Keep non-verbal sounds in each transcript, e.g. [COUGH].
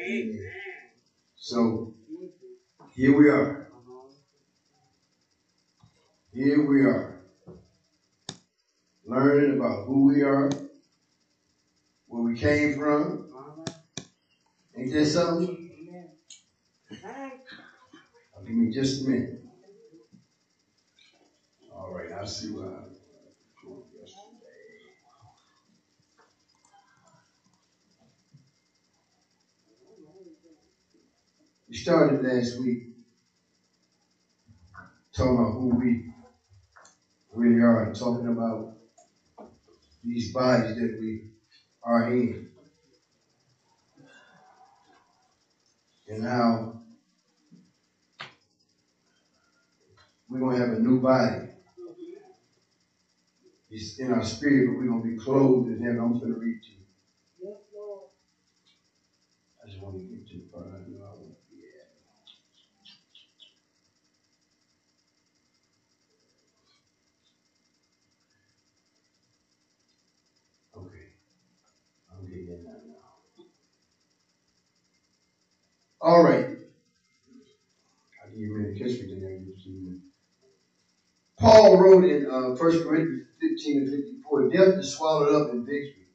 Amen. So, here we are. Here we are. Learning about who we are, where we came from. Ain't that something? Give me just a minute. All right, I'll see what I We started last week talking about who we really are, talking about these bodies that we are in, and how we're going to have a new body. It's in our spirit, but we're going to be clothed in heaven. I'm going to read to you. I just want to get to the part I know I want to be at. Okay. I'm getting in that now. All right. I'll give you a minute. Catch me there. Paul wrote in uh, 1 Corinthians 15 and 54, death is swallowed up in victory.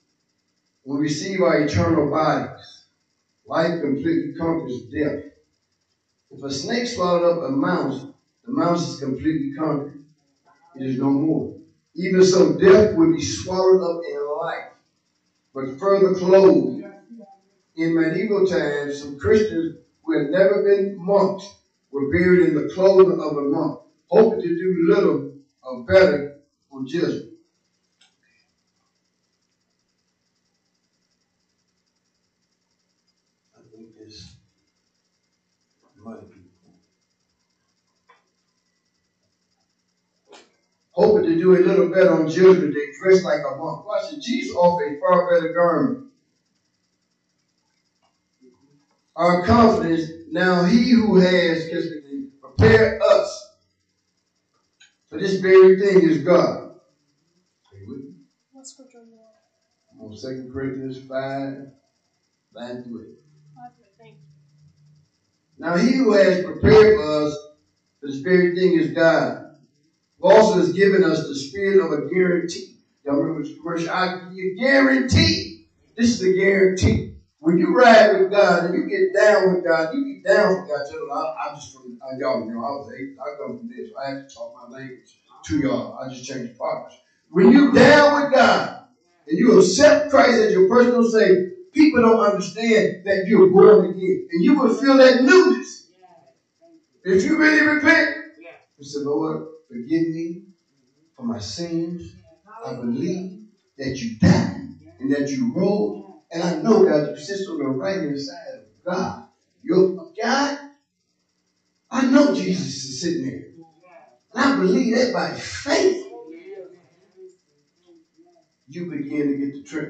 We receive our eternal bodies. Life completely conquers death. If a snake swallowed up a mouse, the mouse is completely conquered. It is no more. Even so, death would be swallowed up in life, but further clothed. In medieval times, some Christians who had never been monks were buried in the clothing of a monk hoping to do little or better on judgment. I think this money people. Hoping to do a little better on judgment, they dress like a monk. Watch it. Jesus offered a far better garment. Our confidence, now he who has prepared us for this very thing is God. What scripture are you on? On 2 Corinthians 5, 9 through 8. Now he who has prepared for us this very thing is God. Who also has given us the spirit of a guarantee. Y'all remember this commercial? I give you a guarantee. This is a guarantee. When you ride with God and you get down with God, you get down with God. I, I'm just from uh, y'all, know, I was eight. I come from this. I have to talk my language to y'all. I just changed partners. When you down with God and you accept Christ as your personal Savior, people don't understand that you're born again, and you will feel that newness. If you really repent, you say, Lord, forgive me for my sins. I believe that you died and that you rose and I know, God, you sit on the right hand side of God. You're God. I know Jesus is sitting there. And I believe that by faith. You begin to get the trick.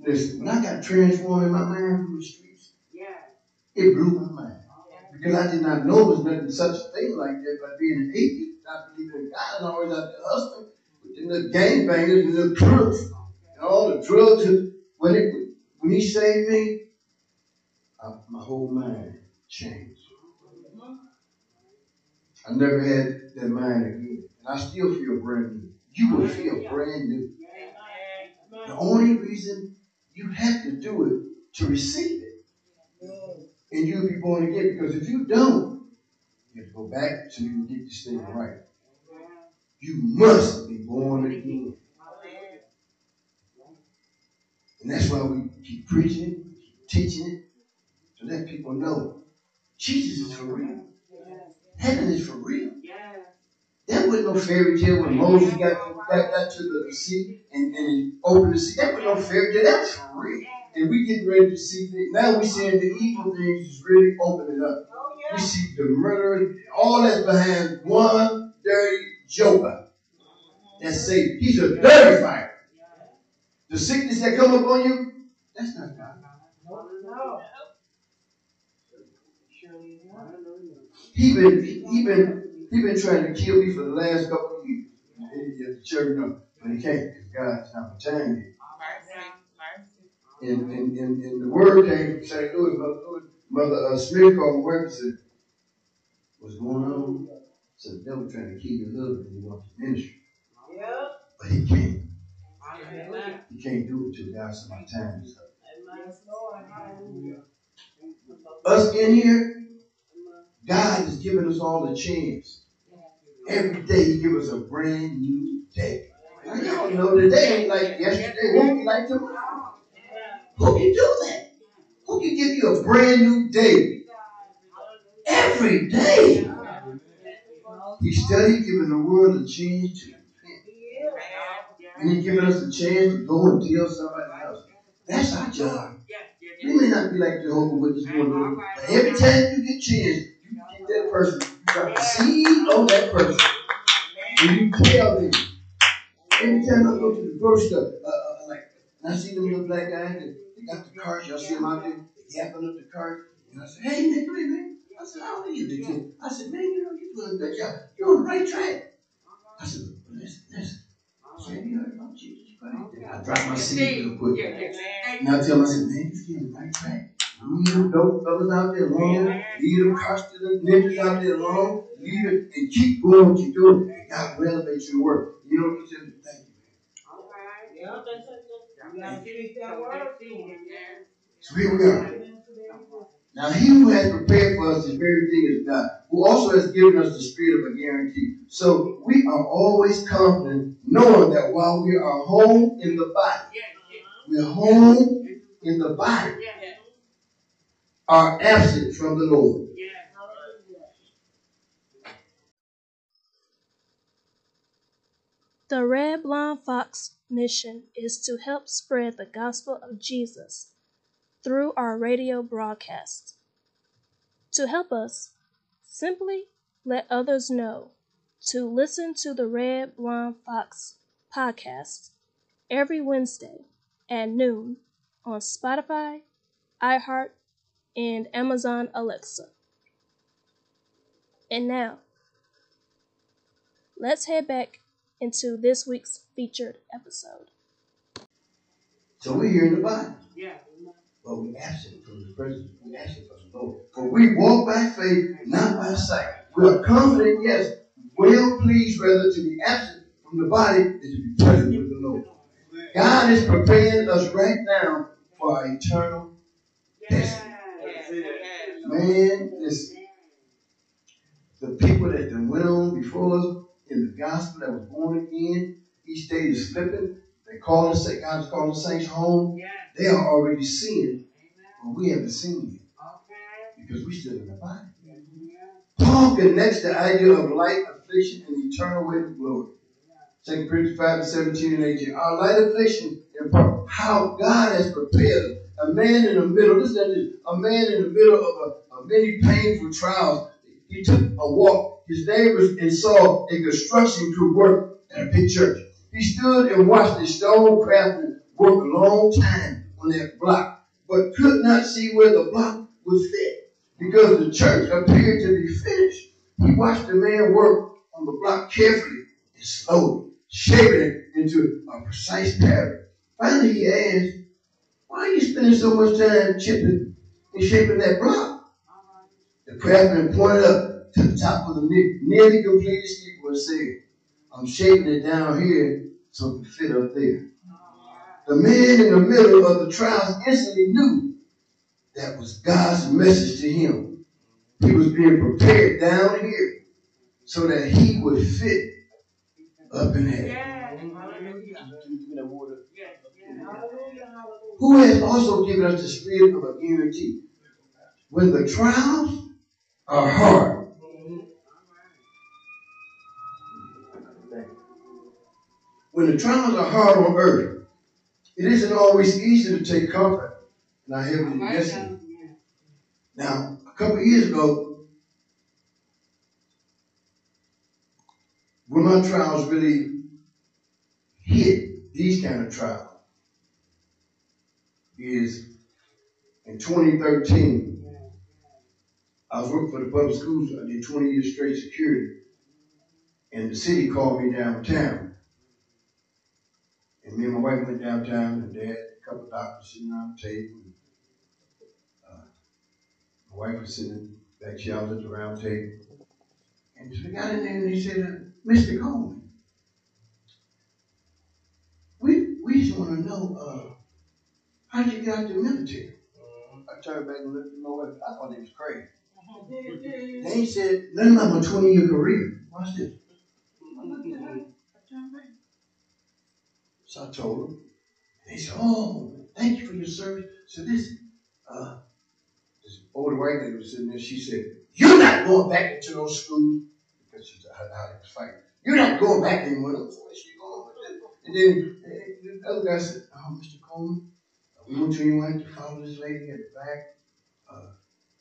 Listen, when I got transformed in my mind from the streets, it blew my mind. Because I did not know there was nothing such a thing like that by being an atheist, not believing in God, and always out there but then the gangbangers and the crooks and all the drugs. When it when he saved me, I, my whole mind changed. I never had that mind again. And I still feel brand new. You will feel brand new. The only reason you have to do it to receive it. And you'll be born again. Because if you don't, you have to go back till you can get this thing right. You must be born again. And that's why we keep preaching it, keep teaching it, to let people know Jesus is for real. Heaven is for real. That wasn't no fairy tale when Moses got got, got to the sea and, and opened the sea. That was no fairy tale. That was for real. And we getting ready to see things. Now we seeing the evil things is really opening up. We see the murder, all that's behind one dirty joker. That's Satan. He's a dirty fighter. The sickness that come upon you, that's not God. He been he been he been trying to kill me for the last couple of years. And the church know, but he can't because God's not retiring me. And, and, and, and the word came from St. Louis. Mother, Mother uh, Smith called and said, What's going on? So the devil trying to keep your husband. He wants to ministry. Yeah. But he can't. He can't do it till God my time is up. Us in here, God has given us all a chance. Every day He gives us a brand new day. Now, y'all know today ain't like yesterday, won't be like tomorrow. Who can do that? Who can give you a brand new day? Every day. He's studied giving the world a chance to and He's giving us a chance to go and tell somebody else. That's our job. We may not be like Jehovah Witness one but every time you get a chance, you get that person, you got the seed on that person. And you tell them. Every time I go to the grocery store, uh, uh, like, I see them little black guys, they, they got the cart, y'all see them out there, yapping up the cart. And I said, hey, man, come here, man. I said, how are you, kid? I said, man, you know, you're doing a good job. You're on the right track. I said, listen, listen. I drop my seat real quick. And I tell myself, man, you getting right track. Leave them dope fellas out there alone. Leave them the ninjas out there alone. Leave it and keep doing what you're doing. And God will elevate your work. You what he said? Thank you, man. All right. Yeah. So here we are. Now, he who has prepared for us this very thing is God, who also has given us the spirit of a guarantee. So we are always confident, knowing that while we are home in the body, we're home in the body, are absent from the Lord. The Red Blonde Fox mission is to help spread the gospel of Jesus through our radio broadcast. To help us, simply let others know to listen to the Red Blonde Fox podcast every Wednesday at noon on Spotify, iHeart, and Amazon Alexa. And now, let's head back into this week's featured episode. So we're here in the Bible. Yeah but we absent from the presence. We absent from the Lord. For we walk by faith, not by sight. We are confident, yes, well pleased rather to be absent from the body than to be present with the Lord. God is preparing us right now for our eternal destiny. Man, listen. The people that went on before us in the gospel that was born again, each day is slipping. They call us, God's calling the saints home. They are already seeing but we haven't seen it. Because we still in the body. Paul connects the idea of light, affliction, and eternal weight of glory. 2 Corinthians 5 17 and 18. Our light affliction and how God has prepared a man in the middle. Listen to this. A man in the middle of, a, many painful trials. He took a walk. His neighbors and saw a construction crew work at a big church. He stood and watched the stone craftsmen work a long time on that block, but could not see where the block would fit because the church appeared to be finished. He watched the man work on the block carefully and slowly, shaping it into a precise pattern. Finally, he asked, Why are you spending so much time chipping and shaping that block? The craftsman pointed up to the top of the nearly completed steeple and said, I'm shaping it down here so it can fit up there. The man in the middle of the trials instantly knew that was God's message to him. He was being prepared down here so that he would fit up in heaven. Who has also given us the spirit of a guarantee. When the trials are hard, when the trials are hard on earth, it isn't always easy to take comfort in our heavenly destiny. Now, a couple years ago, when my trials really hit these kind of trials, is in 2013. I was working for the public schools. I did 20 years straight security. And the city called me downtown and me and my wife went downtown, and dad a couple of doctors sitting around the table. Uh, my wife was sitting back, she was at the round table. And so we got in there and they said, uh, Mr. Coleman, we, we just want to know, uh, how did you get out the military? I turned back and looked at my wife. I thought it was crazy. [LAUGHS] They ain't said nothing about my 20 year career. Watch this. So I told them. They said, Oh, thank you for your service. So this, uh, this white lady was sitting there. She said, You're not going back into those schools because she's how they was. You're not going back anymore. With this? And then uh, the other guy said, Oh, Mr. Coleman, we want you to follow this lady at the back. Uh,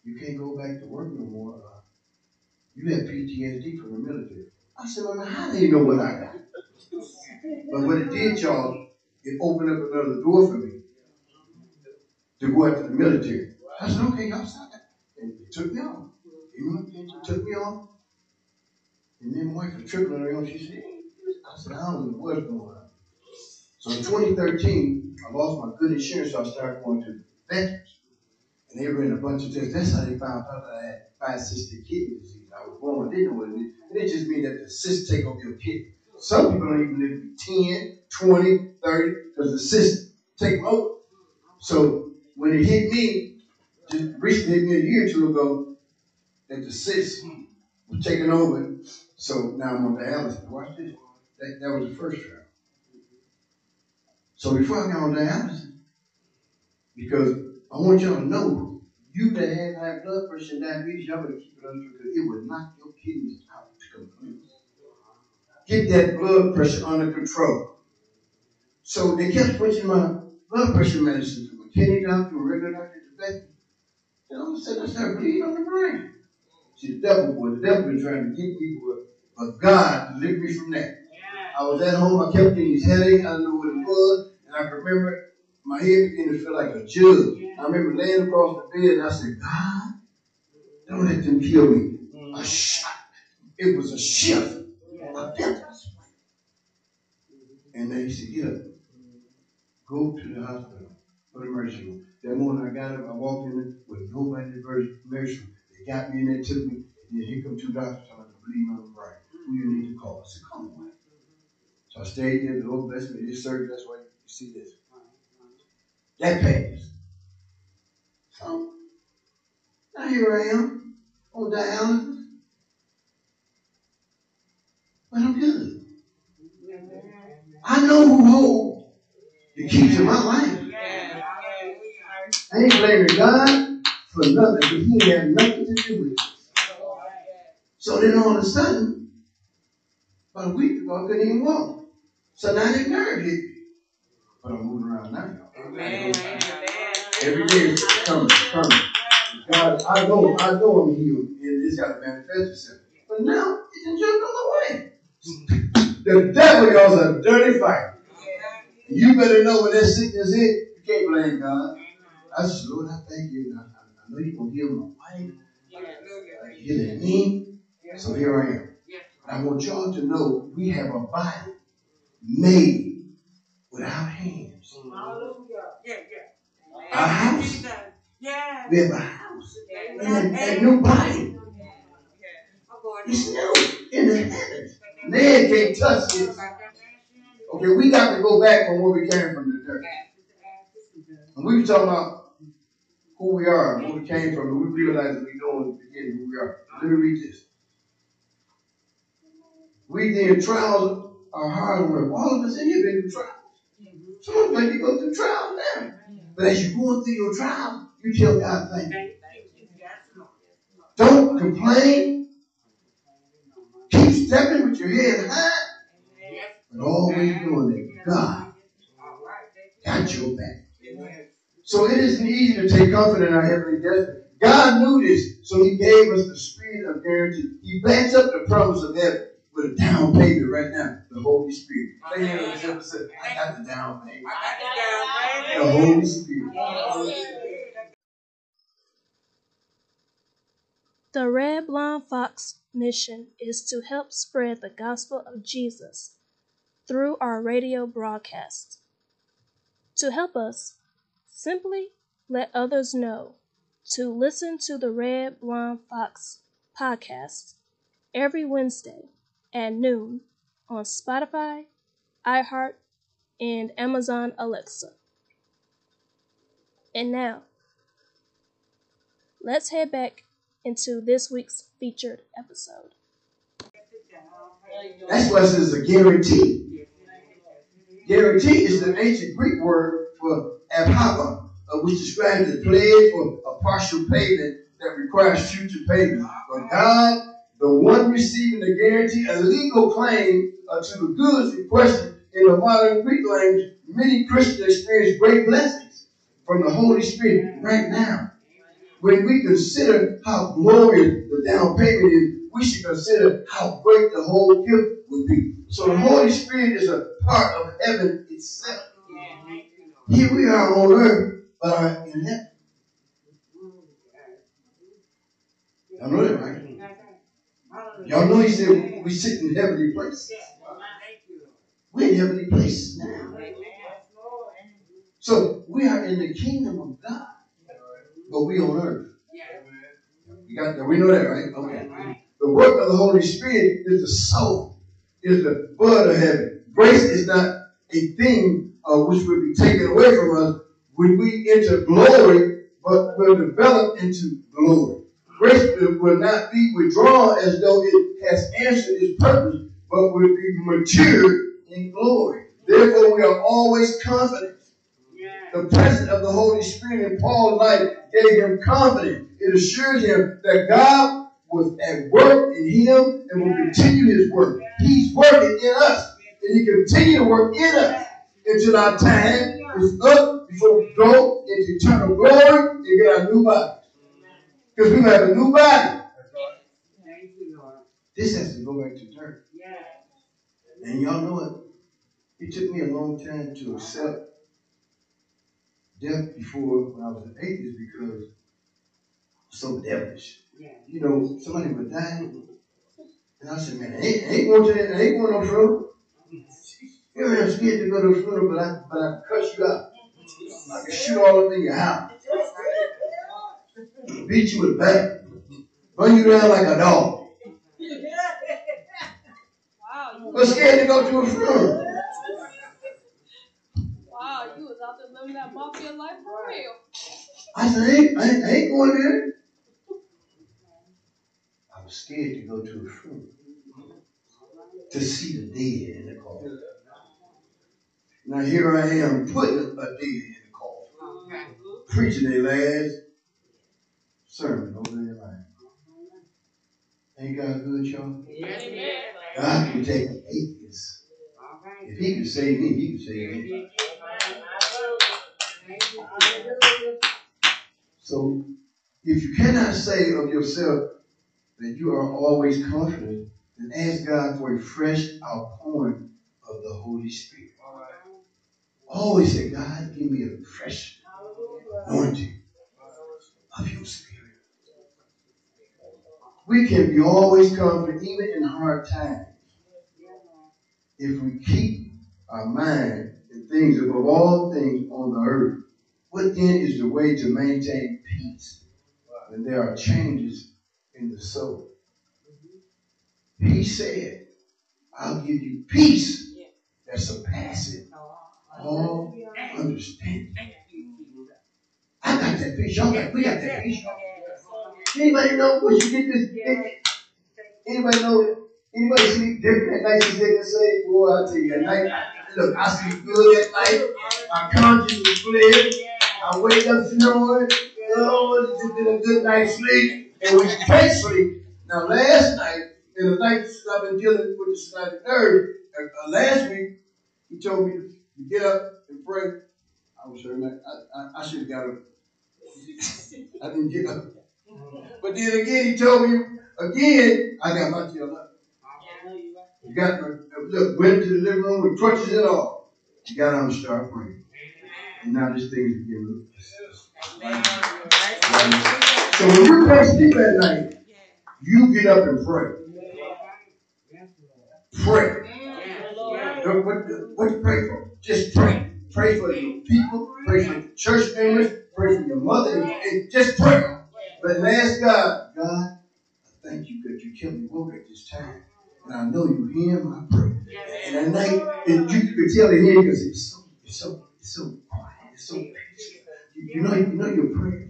you can't go back to work no more. Uh, you have PTSD from the military. I said, well, how do you know what I got? But what it did, y'all, it opened up another door for me to go after the military. I said, okay, y'all stop that. And it took me off. It took me on. And then my wife was tripping on. She said, I said, I don't know what's going on. So in 2013, I lost my good insurance, so I started going to veterans. And they ran a bunch of tests. That's how they found out that I had polycystic kidney disease. I was born, what it. And it just means that the cysts take over your kidney. Some people don't even live to be 10, 20, 30, because the system take over. So when it hit me, just recently hit me a year or two ago, that the system was taking over. So now I'm on dialysis. Watch this. That, that was the first trial. So before I got on dialysis, because I want y'all to know, you that have high blood pressure and diabetes, y'all better keep it under because it will knock your kidneys. Get that blood pressure under control. So they kept switching my blood pressure medicine to a kidney doctor, a regular doctor, to vet. And all of a sudden I started bleeding on the brain. See, the devil boy, the devil been trying to get people, but God delivered me from that. I was at home, I kept getting these headaches, I didn't know what it was, and I remember my head began to feel like a jug. I remember laying across the bed and I said, God, don't let them kill me. A mm. shot. It was a shift. And they said, up. Go to the hospital for the emergency room. That morning I got up, I walked in there with nobody in the emergency room. They got me in there, took me, and then here come two doctors telling me on the right. Who you need to call? I said, come on. So I stayed there. The Lord blessed me. This surgery, that's why you see this. That pays. So now here I am on dialysis. I'm good. I know who holds the keys to my life. I ain't blaming God for nothing because he had nothing to do with it. So then all of a sudden, about a week ago, I couldn't even walk. So now that nerve hit me. But I'm moving around now. Amen. Every day is coming, coming. God, I know, I know I'm healed, and it's got to manifest itself. But now it can jump on the way. The devil y'all's a dirty fight. You better know when that sickness hit, you can't blame God. I said, Lord, I thank you. I, I know you're going to heal my wife. Healing me. So here I am. I want y'all to know we have a body made without hands. Hallelujah. Yeah, yeah. A house. We have a house. And a, a new body. It's new in the heavens. Man can't touch this. Okay, we got to go back from where we came from. And we were talking about who we are, where we came from, and we realized we know in the beginning who we are. Let me read this. We then trials are hard work. All of us in here been through trials. Some of you go through trials now. But as you're going through your trials, you tell God thank you. Don't complain. Stepping with your head high. But always knowing that God got your back. So it isn't easy to take comfort in our heavenly destiny. God knew this, so He gave us the spirit of guarantee. He backs up the promise of heaven with a down payment right now, the Holy Spirit. I got the down payment. The Holy Spirit. The Red Blind Fox mission is to help spread the gospel of Jesus through our radio broadcast. To help us, simply let others know to listen to the Red Blonde Fox podcast every Wednesday at noon on Spotify, iHeart, and Amazon Alexa. And now, let's head back into this week's featured episode. That's what is a guarantee. Guarantee is the ancient Greek word for apapa, uh, which describes a pledge or a partial payment that requires future payment. But God, the one receiving the guarantee, a legal claim uh, to the goods in question in the modern Greek language, many Christians experience great blessings from the Holy Spirit right now. When we consider how glorious the down payment is, we should consider how great the whole gift would be. So the Holy Spirit is a part of heaven itself. Here we are on earth, but are in heaven. Y'all know that, right? Y'all know he said we sit in heavenly places. We're in heavenly places now. So we are in the kingdom but we on earth. We got that. We know that, right? Okay. The work of the Holy Spirit is the soul, is the blood of heaven. Grace is not a thing uh, which will be taken away from us when we enter glory, but will develop into glory. Grace will not be withdrawn as though it has answered its purpose, but will be matured in glory. Therefore, we are always confident. The presence of the Holy Spirit in Paul's life gave him confidence. It assured him that God was at work in him and will continue his work. He's working in us, and he continue to work in us until our time is up before we go into eternal glory and get our new body. Because we have a new body. This has to go back to church. And y'all know it. It took me a long time to accept death before when I was an atheist because so devilish. Yeah. You know, somebody would die, and I said, man, I ain't, I ain't going to that, I ain't going no funeral. You're I'm scared to go to the funeral, but I, but I cuss you out. I can shoot all up in your house. Beat you with a bat. Run you down like a dog. [LAUGHS] Wow. But scared to go to a funeral. Wow, you was out there living that mafia life for real. I said, I ain't, I ain't, going there. I was scared to go to a funeral to see the dead in the coffin. Now here I am putting a dead in the coffin, preaching their last sermon over their life. Ain't God good, y'all? God can take an atheist. If he can save me, he can save me. So, if you cannot say of yourself that you are always confident, then ask God for a fresh outpouring of the Holy Spirit. Always say, God, give me a fresh anointing of your Spirit. We can be always confident, even in hard times, if we keep our mind and things above all things on the earth. What then is the way to maintain peace uh, when there are changes in the soul? He said, I'll give you peace that surpasses all understanding. I got that peace. Y'all got, we got that peace. Anybody know what you get this? Anybody know? Anybody sleep different at night? You can say, boy, I tell you, at night, look, I sleep good at night. My conscience is clear. I wake up snoring. Oh, it's been a good night's sleep. And we can't sleep, now last night, in the night I've been dealing with the sciatic nerve, uh, last week, he told me to get up and pray. I was sure I, I, I should have got up. [LAUGHS] I didn't get up. But then again, he told me again, I got my tail up. You got look, went to the living room with crutches and all. You got on and start praying. And now this thing's beginning So when you go sleep at night, you get up and pray. Pray. What, what you pray for? Just pray. Pray for your people. Pray for your church members. Pray for your mother. And just pray. But ask God, God, I thank you that you kept me woke at this time. And I know you hear my prayer. And at night, and you could tell it here because it's so, it's so, it's so quiet. It's so peaceful. You, you know, you know your prayer.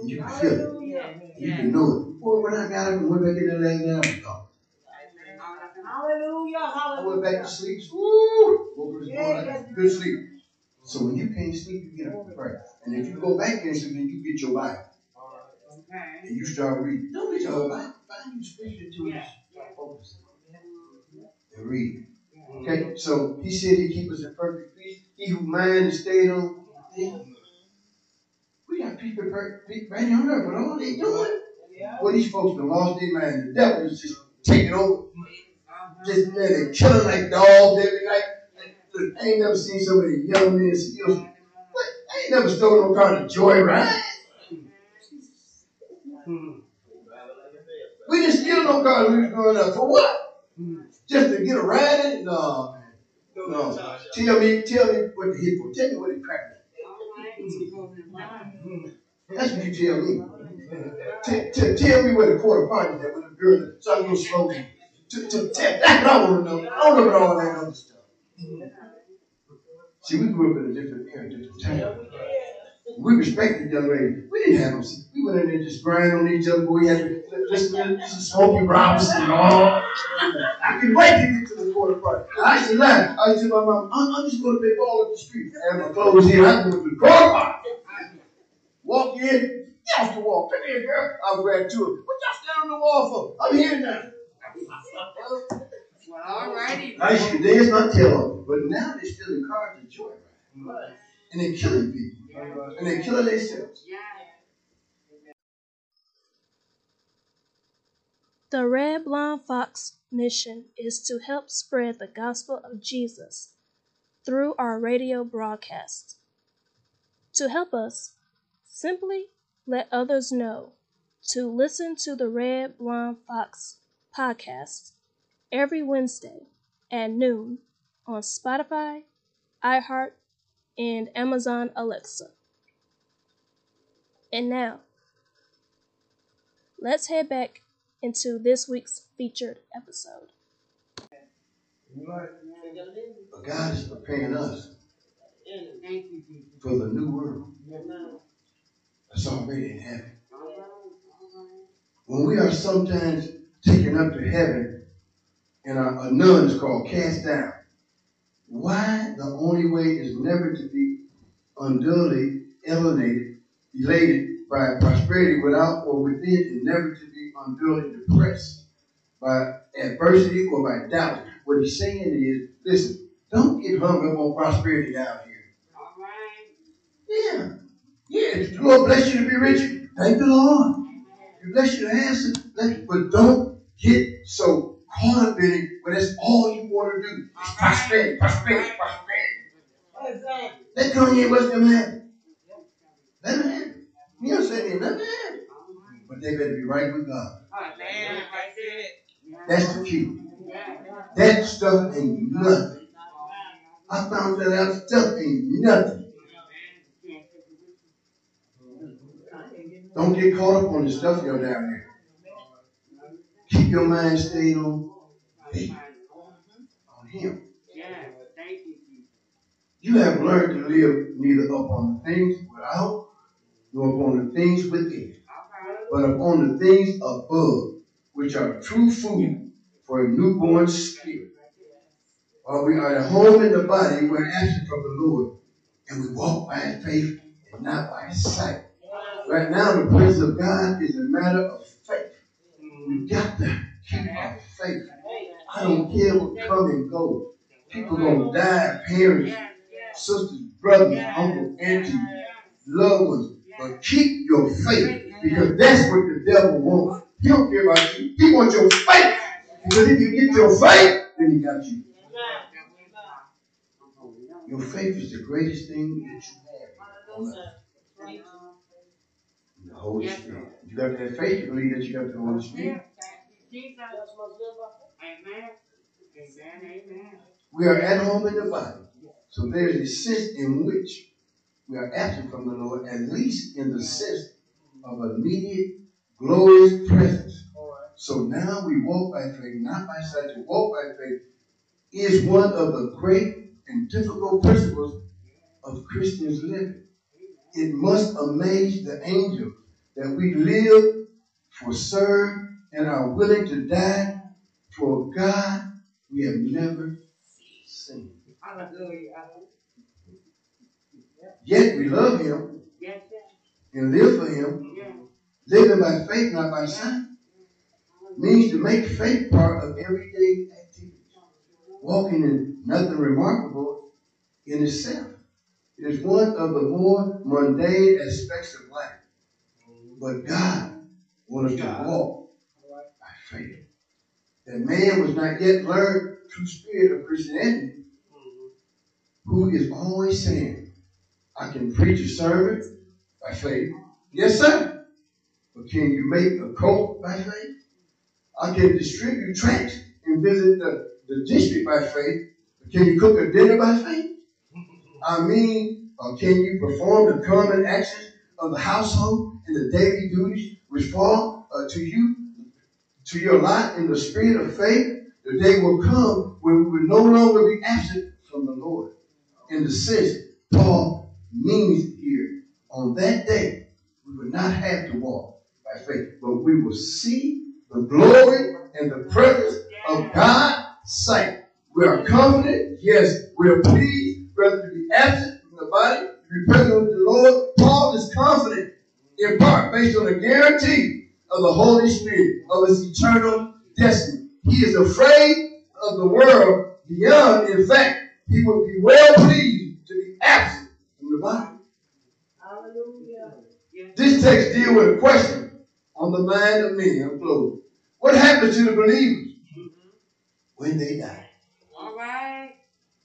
And you can feel it. You can know it. Boy, when I got up and went back in there laying down, I thought, Hallelujah. I went back to sleep. Woo! Woke up this morning, good sleep. So when you can't sleep, you get up and pray. And if you go back and sleep, then you get your Bible. And you start reading. Don't read your whole Bible. Find you scripture to it. Start focusing. And read. Okay, so he said he keep us in perfect peace. He who mind is stayed on things. We got people right on earth, but all they doing. Well, these folks have lost their mind. The devil is just taking over. Just man, they killing like dogs every night. I ain't never seen so many young men steal. I ain't never stolen no car to joyride. We didn't steal no car when we was growing up. For what? Just to get a ride in? No. No. Tell me, tell me what the hit for. Tell me what it cracked. That's what you tell me. T- t- tell me where the quarter party is at with the girl can go smoking. To, to, tell, that's what I want to know. I don't know all that other stuff. See, we grew up in a different era, different time. We respected young ladies. We didn't have them. We went in there just grinding on each other. We had to listen to Smokey Robinson and all. I can wait to get to the quarter party. I used to laugh. I used to tell my mom, I'm, I'm just going to play ball up the street. I have my clothes here. I go to the quarter party. Walk in, get off the wall. Come here, girl. I'll grab two of them. What y'all stand on the wall for? I'm here now. Well, all righty. I used to dance my tail off, but now they're still encouraging joyride. And joy, and they're killing people. And they're killing themselves. Yeah. The Red Blonde Fox mission is to help spread the gospel of Jesus through our radio broadcasts. To help us, simply let others know to listen to the Red Blonde Fox podcast every Wednesday at noon on Spotify, iHeart, and Amazon Alexa. And now, let's head back into this week's featured episode. But God is preparing us for the new world that's already in heaven. When we are sometimes taken up to heaven and a, a nun is called cast down, why the only way is never to be unduly elevated, elated by prosperity without or within, and never to Um, be feeling depressed by adversity or by doubt. What he's saying is, listen, don't get hung up on prosperity down here. All right. Yeah. Yeah. If the Lord bless you to be rich, thank the Lord. Bless you to have some, let- but don't get so caught up in it when that's all you want to do. It's prosperity, prosperity, prosperity. Let Kanye West them have it. Let have it. You know what I'm saying? Let have it. But they better be right with God. Amen. That's the key. That stuff ain't nothing. I found that out. Stuff ain't nothing. Don't get caught up on the stuff you're down there. Keep your mind stayed on faith, on Him. You, have learned to live neither upon the things without, nor upon the things within. But upon the things above, which are true food for a newborn spirit. While we are at home in the body, we're absent from the Lord, and we walk by faith and not by sight. Right now, the presence of God is a matter of faith. We got to keep our faith. I don't care what come and go. People gonna die, parents, sisters, brothers, uncle, auntie, loved ones. But keep your faith because that's what the devil wants. He don't care about you. He wants your faith. Because if you get your faith, then he got you. Your faith is the greatest thing that you have. The Holy Spirit. You got that faith, you believe that you got the Holy Spirit. Amen. Amen. Amen. We are at home in the body. So there's a sense in which we are absent from the Lord, at least in the sense of immediate, glorious presence. So now we walk by faith, not by sight. To walk by faith is one of the great and difficult principles of Christians living. It must amaze the angels that we live for serve and are willing to die for God we have never seen. Yet we love him and live for him. Living by faith, not by sight, means to make faith part of everyday activity. Walking in nothing remarkable in itself. It is one of the more mundane aspects of life. But God wants us to walk by faith. That man was not yet learned true spirit of Christianity, who is always saying, I can preach a sermon by faith. Yes, sir. Can you make a coat by faith? I can distribute tracts and visit the, the district by faith. Can you cook a dinner by faith? I mean, can you perform the common actions of the household and the daily duties which fall uh, to you, to your lot in the spirit of faith? The day will come when we will no longer be absent from the Lord. In the sense Paul means here, on that day, we will not have to walk by faith, but we will see the glory and the presence of God's sight. We are confident, yes, we are pleased, whether to be absent from the body, to be present with the Lord. Paul is confident, in part, based on the guarantee of the Holy Spirit, of his eternal destiny. He is afraid of the world beyond, in fact, he would be well pleased to be absent from the body. Hallelujah. This text deals with a question on the mind of many. I'm closing. What happens to the believers when they die? All right.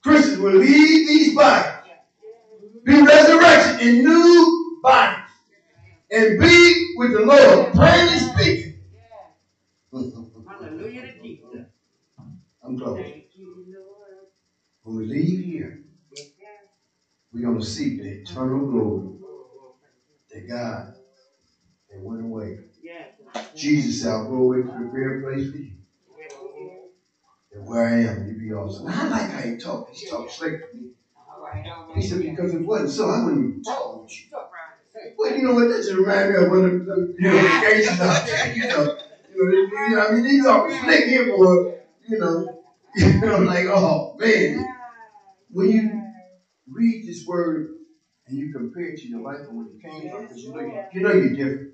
Christians will leave these bodies, be resurrected in new bodies, and be with the Lord. Plainly speaking, Hallelujah to Jesus. I'm closing. Thank you, Lord. When we leave here, we're going to see the eternal glory that God that went away. Jesus said, I'll go away to prepare a place for you. And where I am, you be also. I like how he talked. He talked slick to me. He said, because it wasn't so, I wouldn't even you. Well, you know what? That just reminds me of one of the, you know, out there, you know. You know, I mean, these are slick boy. You know, [LAUGHS] you know, like, oh, man. When you read this word and you compare it to your life and where you came from, because you know, you, you know you're different.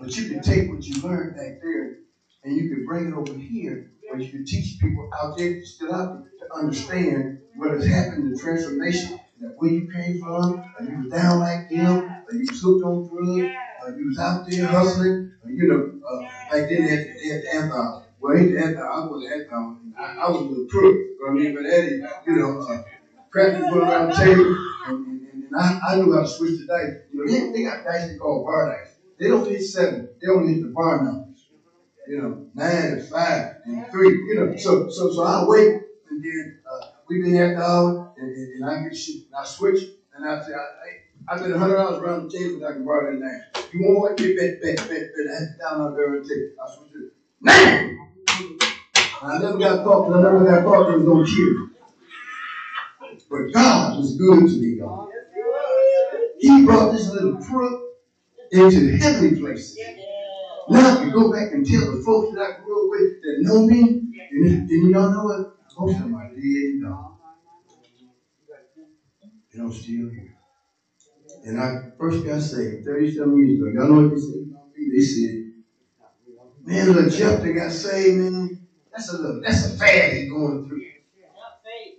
But you can take what you learned back there and you can bring it over here, or you can teach people out there, still out there, to understand what has happened, the transformation, that where you came from, or you was down like them, or you was hooked on drugs, or you was out there hustling, or you know, uh, back then they had, they had. Well, the anthem, I was the anthem. I, I was little crook, you know I mean? But Eddie, you know, uh, you put around the table, and, and, and, I, I knew how to switch the dice. You know, they, got dice they call bar dice. They don't hit seven, they only hit the bar numbers. You know, nine and five and three. You know, so so so I wait and then uh, we been at the hour and, and, and I get shit and I switch and I say I, I, I bet a hundred dollars around the table that I can borrow that nine. You want what? Bet bet bet bet bet. I down out there and take. I switch it. Nine. I never got caught. 'cause I never got caught. There was no kill. But God was good to me, y'all. He brought this little crook into the heavenly places. Now I can go back and tell the folks that I grew up with that know me, and, and y'all know what? Most of them are dead and gone. And I'm still here. And I first got saved 37 years ago. Y'all know what they said about me? They said, man, little Jeff that got saved, man, that's a little, that's a fad he going through.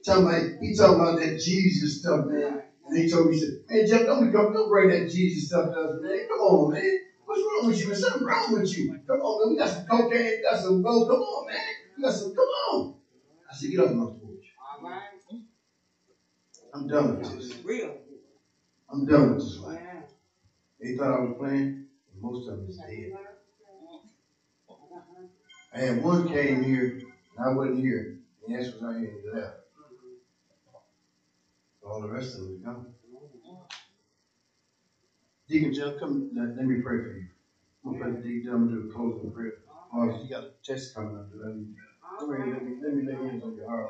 Talking about, he talking about that Jesus stuff, man. And they told me, he said, man, Jeff, don't, come, don't bring that Jesus stuff to us, man. Come on, man. What's wrong with you? There's something wrong with you. Come on, man. We got some cocaine, we got some gold. Come on, man. We got some, come on. I said, get off my porch. All right. I'm done with this. Real. I'm done with this life. They thought I was playing, and most of them is dead. I had one came here, and I wasn't here. And that's was I here and left. All the rest of them gone. Deacon Jeff, come, let, let me pray for you. I'm gonna pray for Deacon Jeff, do a closing prayer. Oh, you got a test coming up, let let me, let me lay hands on your heart.